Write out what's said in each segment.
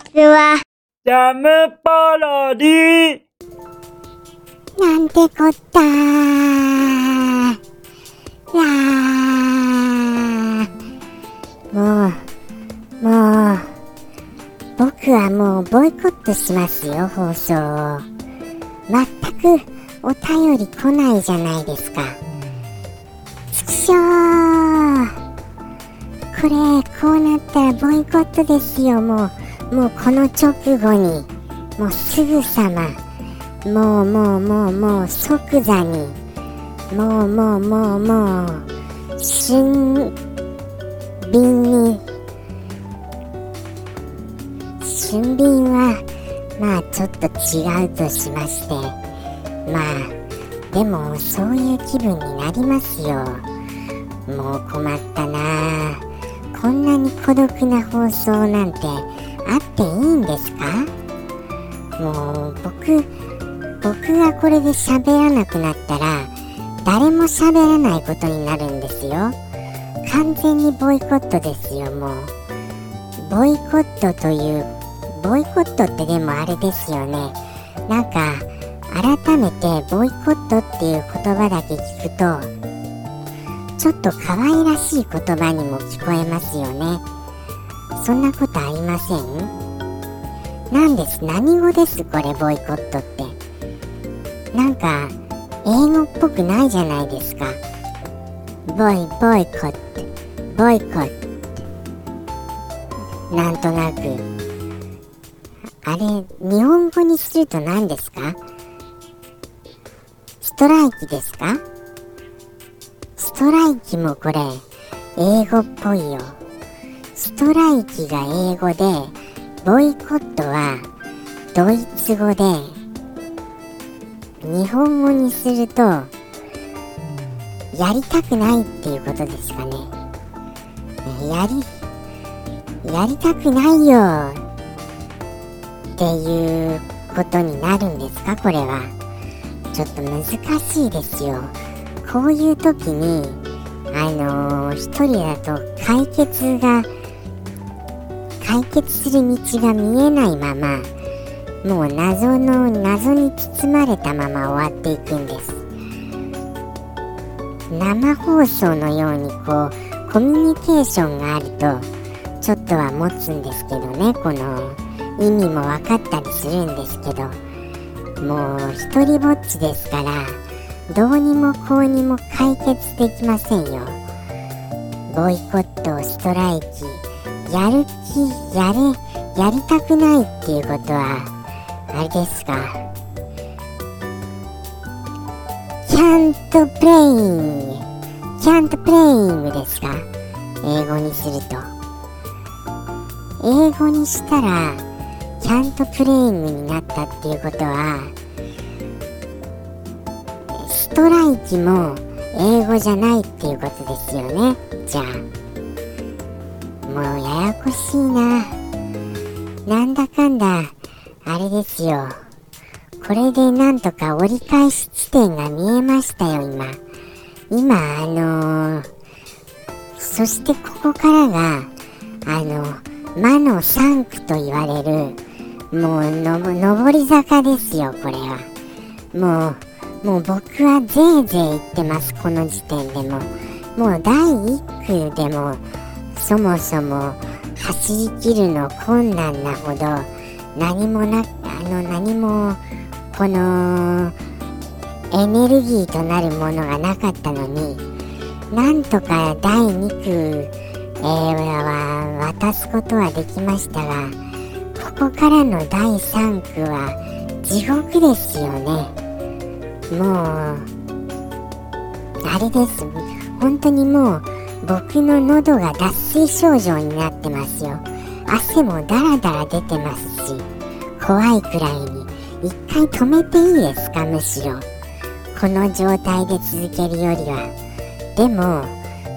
ちは。ジャムパロディなんてこった。もう、もう、僕はもうボイコットしますよ、放送を。全くお便り来ないじゃないですか。ちくしょー。これ、こうなったらボイコットですよ、もう。もうこの直後に。もうすぐさま。もうもうもうもう即座にもうもうもうもう俊敏に俊敏はまあちょっと違うとしましてまあでもそういう気分になりますよもう困ったなこんなに孤独な放送なんてあっていいんですか？もう僕僕がこれで喋らなくなったら誰も喋らないことになるんですよ。完全にボイコットですよもう。ボイコットというボイコットってでもあれですよね。なんか改めてボイコットっていう言葉だけ聞くとちょっと可愛らしい言葉にも聞こえますよね。そんなことありません？なんです？何語です？これボイコットってなんか英語っぽくないじゃないですか。ボイ、ボイコット、ボイコット。なんとなく。あれ、日本語にすると何ですか？ストライキですか？ストライキもこれ、英語っぽいよ。ストライキが英語で、ボイコットはドイツ語で、日本語にするとやりたくないっていうことですかね。やりやりたくないよっていうことになるんですか？これは。ちょっと難しいですよ。こういう時にあのー、一人だと解決が解決する道が見えないままもう謎の謎に包まれたまま終わっていくんです。生放送のようにこうコミュニケーションがあるとちょっとは持つんですけどねこの意味も分かったりするんですけどもう一人ぼっちですからどうにもこうにも解決できませんよ。ボイコットストライキやる気やれやりたくないっていうことはあれですか。can't playing can't playing ですか？英語にすると。英語にしたら can't playing になったっていうことはストライキも英語じゃないっていうことですよね。じゃあ。もうややこしいな。なんだかんだあれですよ。これでなんとか折り返し地点が見えましたよ、今。今、あのー、そしてここからが、あの、魔の3区と言われる、もうの、上り坂ですよ、これは。もう、もう僕はぜいぜい言ってます、この時点でも。もう第1区でも、そもそも走りきるの困難なほど、何もなあの何もこのエネルギーとなるものがなかったのになんとか第2区、えー、は渡すことはできましたがここからの第3区は地獄ですよね。もうあれです。本当にもう僕の喉が脱水症状になってますよ。汗もダラダラ出てますし怖いくらいに一回止めていいですかむしろ。この状態で続けるよりは。でも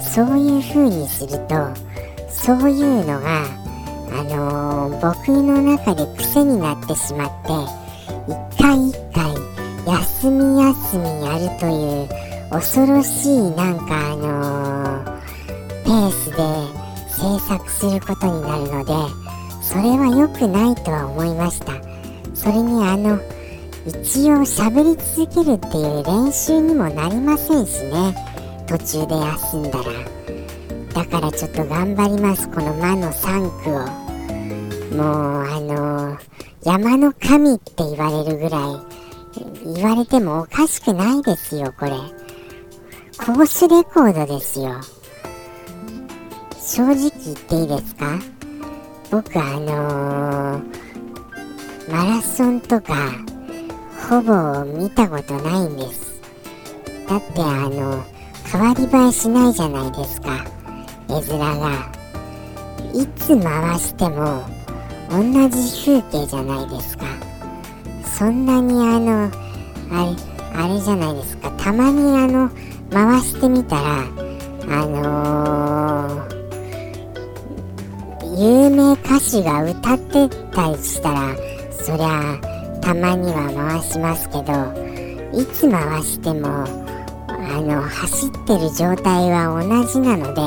そういう風にするとそういうのがあのー、僕の中で癖になってしまって一回一回休み休みやるという恐ろしいなんかあのー、ペースで制作することになるのでそれは良くないとは思いました。それにあの一応喋り続けるっていう練習にもなりませんしね。途中で休んだら。だからちょっと頑張ります。この魔の3区を。もうあの山の神って言われるぐらい。言われてもおかしくないですよこれ。コースレコードですよ。正直言っていいですか？僕あのー、マラソンとかほぼ見たことないんです。だってあの変わり映えしないじゃないですか。絵面が。いつ回しても同じ風景じゃないですか。そんなにあのあれあれじゃないですか。たまにあの回してみたらあのー有名歌手が歌ってたりしたらそりゃたまには回しますけどいつ回してもあの走ってる状態は同じなので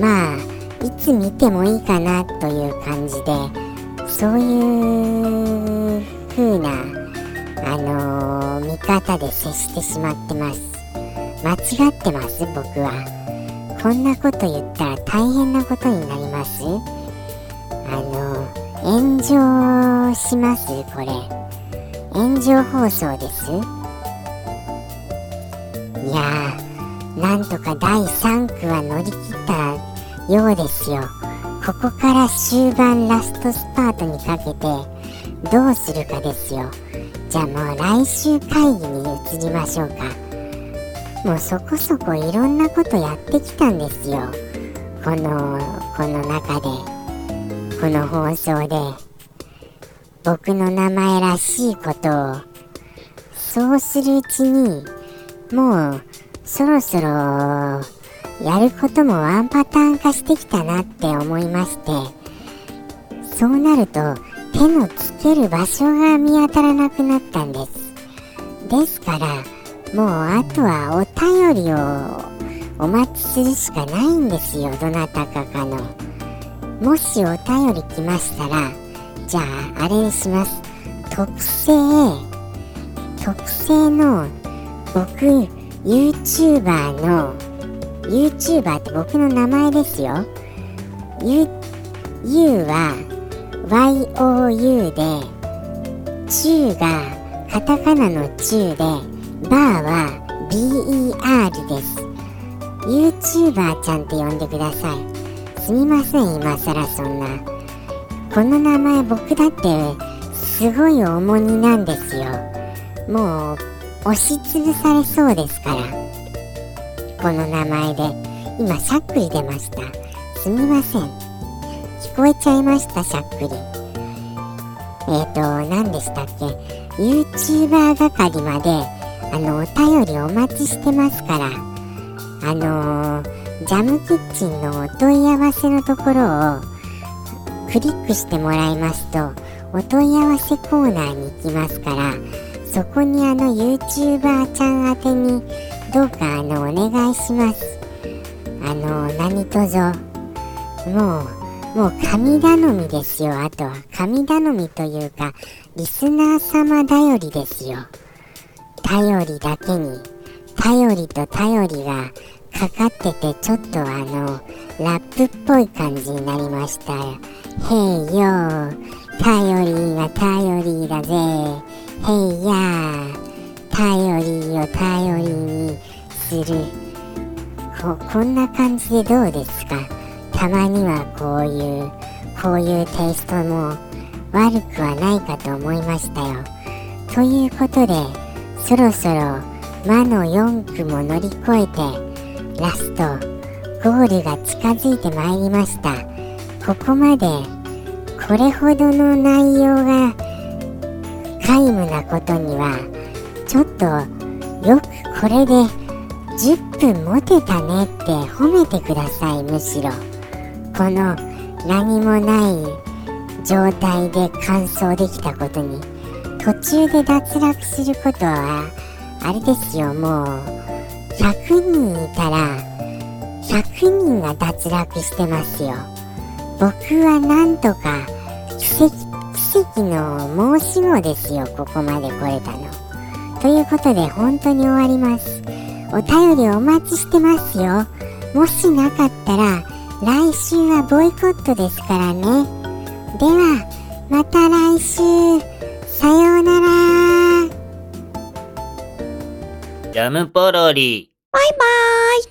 まあいつ見てもいいかなという感じでそういう風なあの見方で接してしまってます間違ってます僕は。こんなこと言ったら大変なことになります。あの炎上しますこれ。炎上放送です。いやーなんとか第3区は乗り切ったようですよ。ここから終盤ラストスパートにかけてどうするかですよ。じゃあもう来週会議に移りましょうか。もうそこそこいろんなことやってきたんですよ。このこの中で。この放送で。僕の名前らしいことを。そうするうちにもうそろそろやることもワンパターン化してきたなって思いまして。そうなると手のつける場所が見当たらなくなったんです。ですからもうあとはお便りをお待ちするしかないんですよどなたかかの。もしお便り来ましたらじゃああれにします。特製特製の僕 YouTuber の YouTuber って僕の名前ですよ。U, U は YOU で中がカタカナの中でバーは BER です YouTuber ちゃんって呼んでください。すみません今更そんな。この名前僕だってすごい重荷なんですよ。もう押しつぶされそうですから。この名前で今しゃっくり出ました。すみません。聞こえちゃいましたしゃっくり。えっ、ー、と何でしたっけ？YouTuber 係まであのお便りお待ちしてますからあのー、ジャムキッチンのお問い合わせのところをクリックしてもらいますとお問い合わせコーナーに行きますからそこにあの YouTuber ちゃん宛てにどうかあのお願いします。あの何卒もうもう神頼みですよあとは。神頼みというかリスナー様頼りですよ。頼りだけに頼りと頼りがかかっててちょっとあのラップっぽい感じになりましたへいよ頼りが頼りだぜ。へいや頼りを頼りにする。ここんな感じでどうですか？たまにはこういうこういうテイストも悪くはないかと思いましたよ。ということでそろそろ魔の4区も乗り越えてラストゴールが近づいてまいりましたここまでこれほどの内容が皆無なことにはちょっとよくこれで10分持てたねって褒めてくださいむしろこの何もない状態で完走できたことに。途中で脱落することはあれですよもう100人いたら100人が脱落してますよ。僕はなんとか奇跡奇跡の申し子ですよここまで来れたの。ということで本当に終わります。お便りお待ちしてますよ。もしなかったら来週はボイコットですからね。ではまた来週。さようならジャムポロリ。バイバイ